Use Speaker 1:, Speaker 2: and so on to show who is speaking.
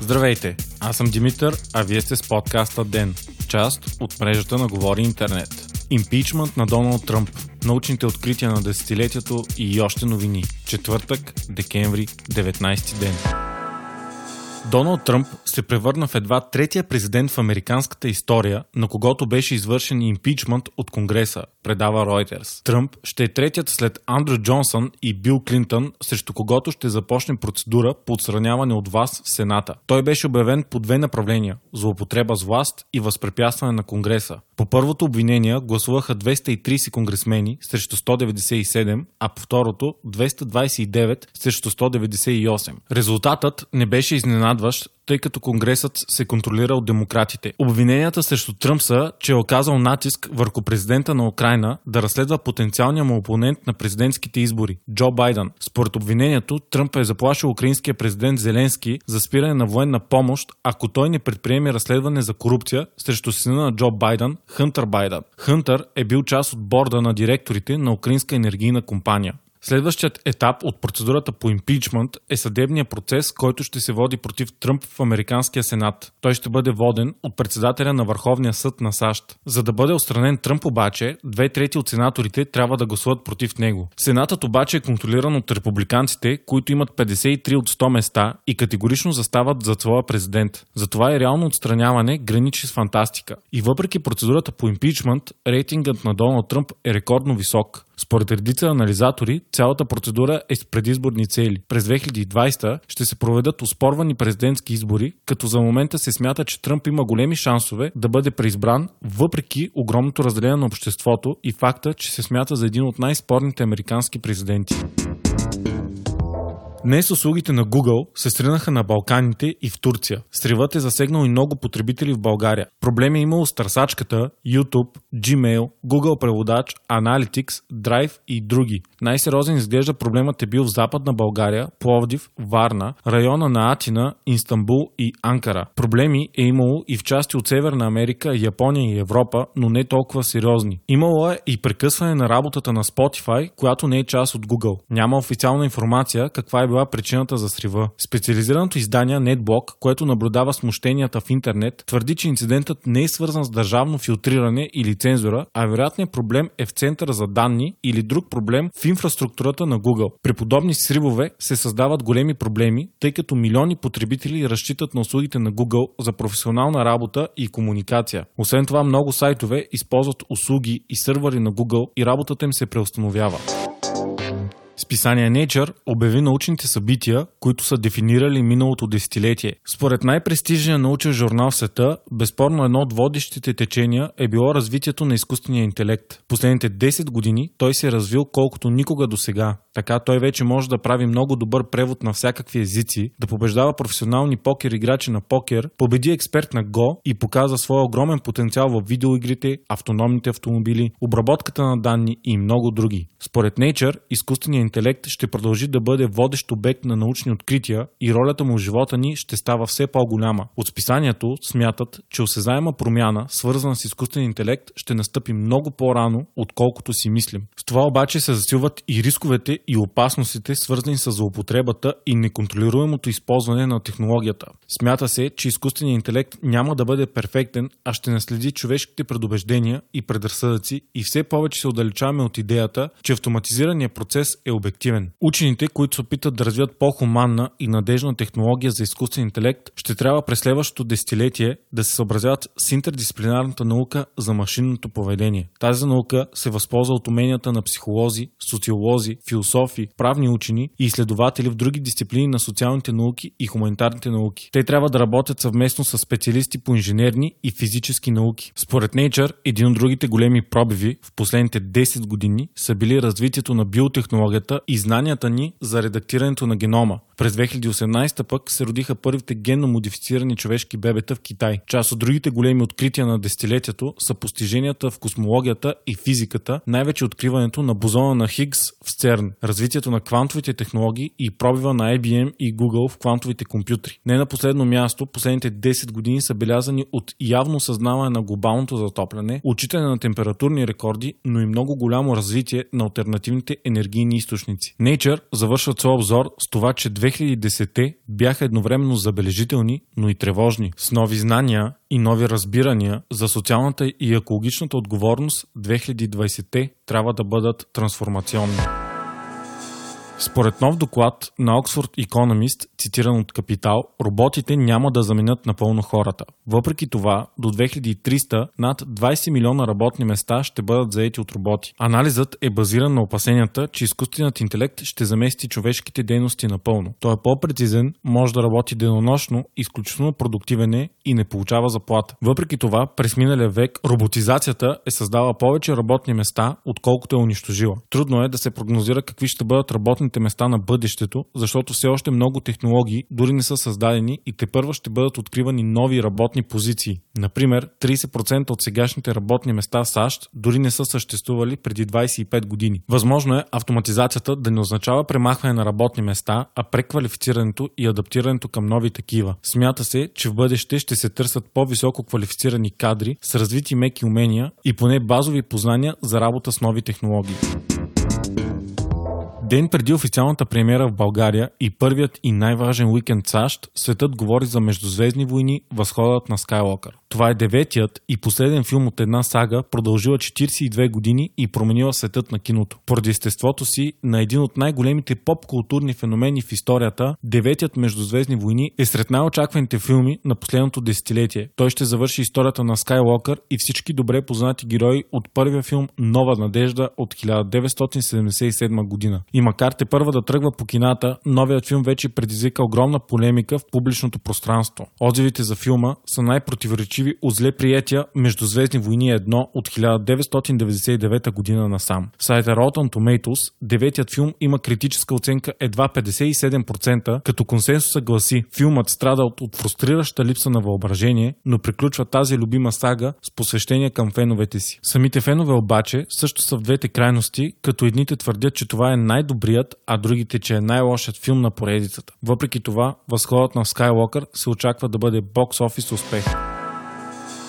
Speaker 1: Здравейте, аз съм Димитър, а вие сте с подкаста ДЕН, част от мрежата на Говори Интернет. Импичмент на Доналд Тръмп, научните открития на десетилетието и още новини. Четвъртък, декември, 19 ден. Доналд Тръмп се превърна в едва третия президент в американската история, на когото беше извършен импичмент от Конгреса, предава Reuters. Тръмп ще е третият след Андрю Джонсън и Бил Клинтън, срещу когото ще започне процедура по отстраняване от вас в Сената. Той беше обявен по две направления – злоупотреба с власт и възпрепятстване на Конгреса. По първото обвинение гласуваха 230 конгресмени срещу 197, а по второто 229 срещу 198. Резултатът не беше изненадващ, тъй като Конгресът се контролира от демократите. Обвиненията срещу Тръмп са, че е оказал натиск върху президента на Украина да разследва потенциалния му опонент на президентските избори – Джо Байден. Според обвинението, Тръмп е заплашил украинския президент Зеленски за спиране на военна помощ, ако той не предприеме разследване за корупция срещу сина на Джо Байден, Хънтър Байден. Хънтър е бил част от борда на директорите на украинска енергийна компания. Следващият етап от процедурата по импичмент е съдебният процес, който ще се води против Тръмп в Американския сенат. Той ще бъде воден от председателя на Върховния съд на САЩ. За да бъде отстранен Тръмп обаче, две трети от сенаторите трябва да гласуват против него. Сенатът обаче е контролиран от републиканците, които имат 53 от 100 места и категорично застават за своя президент. Затова е реално отстраняване граничи с фантастика. И въпреки процедурата по импичмент, рейтингът на Доналд Тръмп е рекордно висок. Според редица анализатори, цялата процедура е с предизборни цели. През 2020 ще се проведат успорвани президентски избори, като за момента се смята, че Тръмп има големи шансове да бъде преизбран, въпреки огромното разделение на обществото и факта, че се смята за един от най-спорните американски президенти. Днес услугите на Google се сринаха на Балканите и в Турция. Сривът е засегнал и много потребители в България. Проблеми е имало с търсачката, YouTube, Gmail, Google преводач, Analytics, Drive и други. Най-сериозен изглежда проблемът е бил в Западна България, Пловдив, Варна, района на Атина, Истанбул и Анкара. Проблеми е имало и в части от Северна Америка, Япония и Европа, но не толкова сериозни. Имало е и прекъсване на работата на Spotify, която не е част от Google. Няма официална информация каква е била причината за срива. Специализираното издание NetBlock, което наблюдава смущенията в интернет, твърди, че инцидентът не е свързан с държавно филтриране или цензура, а вероятният проблем е в центъра за данни или друг проблем в инфраструктурата на Google. При подобни сривове се създават големи проблеми, тъй като милиони потребители разчитат на услугите на Google за професионална работа и комуникация. Освен това, много сайтове използват услуги и сървъри на Google и работата им се преустановява. Списание Nature обяви научните събития, които са дефинирали миналото десетилетие. Според най-престижния научен журнал в света, безспорно едно от водещите течения е било развитието на изкуствения интелект. Последните 10 години той се е развил колкото никога до сега. Така той вече може да прави много добър превод на всякакви езици, да побеждава професионални покер играчи на покер, победи експерт на Go и показа своя огромен потенциал в видеоигрите, автономните автомобили, обработката на данни и много други. Според Nature, изкуственият интелект ще продължи да бъде водещ обект на научни открития и ролята му в живота ни ще става все по-голяма. От списанието смятат, че осезаема промяна, свързана с изкуствен интелект, ще настъпи много по-рано, отколкото си мислим. В това обаче се засилват и рисковете и опасностите, свързани с злоупотребата и неконтролируемото използване на технологията. Смята се, че изкуственият интелект няма да бъде перфектен, а ще наследи човешките предубеждения и предразсъдъци и все повече се отдалечаваме от идеята, че автоматизираният процес е обективен. Учените, които се опитат да развият по-хуманна и надежна технология за изкуствен интелект, ще трябва през следващото десетилетие да се съобразяват с интердисциплинарната наука за машинното поведение. Тази наука се възползва от уменията на психолози, социолози, философи, правни учени и изследователи в други дисциплини на социалните науки и хуманитарните науки. Те трябва да работят съвместно с специалисти по инженерни и физически науки. Според Nature, един от другите големи пробиви в последните 10 години са били развитието на биотехнологията и знанията ни за редактирането на генома. През 2018 пък се родиха първите генно модифицирани човешки бебета в Китай. Част от другите големи открития на десетилетието са постиженията в космологията и физиката, най-вече откриването на бозона на Хигс в ЦЕРН, развитието на квантовите технологии и пробива на IBM и Google в квантовите компютри. Не на последно място, последните 10 години са белязани от явно съзнаване на глобалното затопляне, отчитане на температурни рекорди, но и много голямо развитие на альтернативните енергийни източници. Nature завършва своя обзор с това, че 2010-те бяха едновременно забележителни, но и тревожни, с нови знания и нови разбирания за социалната и екологичната отговорност 2020-те трябва да бъдат трансформационни. Според нов доклад на Oxford Economist, цитиран от Капитал, роботите няма да заменят напълно хората. Въпреки това, до 2300 над 20 милиона работни места ще бъдат заети от роботи. Анализът е базиран на опасенията, че изкуственият интелект ще замести човешките дейности напълно. Той е по-прецизен, може да работи денонощно, изключително продуктивен е и не получава заплата. Въпреки това, през миналия век роботизацията е създала повече работни места, отколкото е унищожила. Трудно е да се прогнозира какви ще бъдат работните места на бъдещето, защото все още много технологии дори не са създадени и те първо ще бъдат откривани нови работни позиции. Например, 30% от сегашните работни места в САЩ дори не са съществували преди 25 години. Възможно е автоматизацията да не означава премахване на работни места, а преквалифицирането и адаптирането към нови такива. Смята се, че в бъдеще ще се търсят по-високо квалифицирани кадри с развити меки умения и поне базови познания за работа с нови технологии. Ден преди официалната премиера в България и първият и най-важен уикенд САЩ, светът говори за междузвездни войни, възходът на Скайлокър. Това е деветият и последен филм от една сага, продължила 42 години и променила светът на киното. Поради естеството си на един от най-големите поп-културни феномени в историята, деветият Междузвездни войни е сред най-очакваните филми на последното десетилетие. Той ще завърши историята на Скайлокър и всички добре познати герои от първия филм Нова надежда от 1977 година. И макар те първа да тръгва по кината, новият филм вече предизвика огромна полемика в публичното пространство. Отзивите за филма са най-противоречиви от зле приятия Междузвездни войни 1 от 1999 година насам. Сайта Rotten Tomatoes, деветият филм има критическа оценка едва 57%, като консенсуса гласи филмът страда от, фрустрираща липса на въображение, но приключва тази любима сага с посвещение към феновете си. Самите фенове обаче също са в двете крайности, като едните твърдят, че това е най най-добрият, а другите, че е най-лошият филм на поредицата. Въпреки това, възходът на Skywalker се очаква да бъде бокс-офис успех.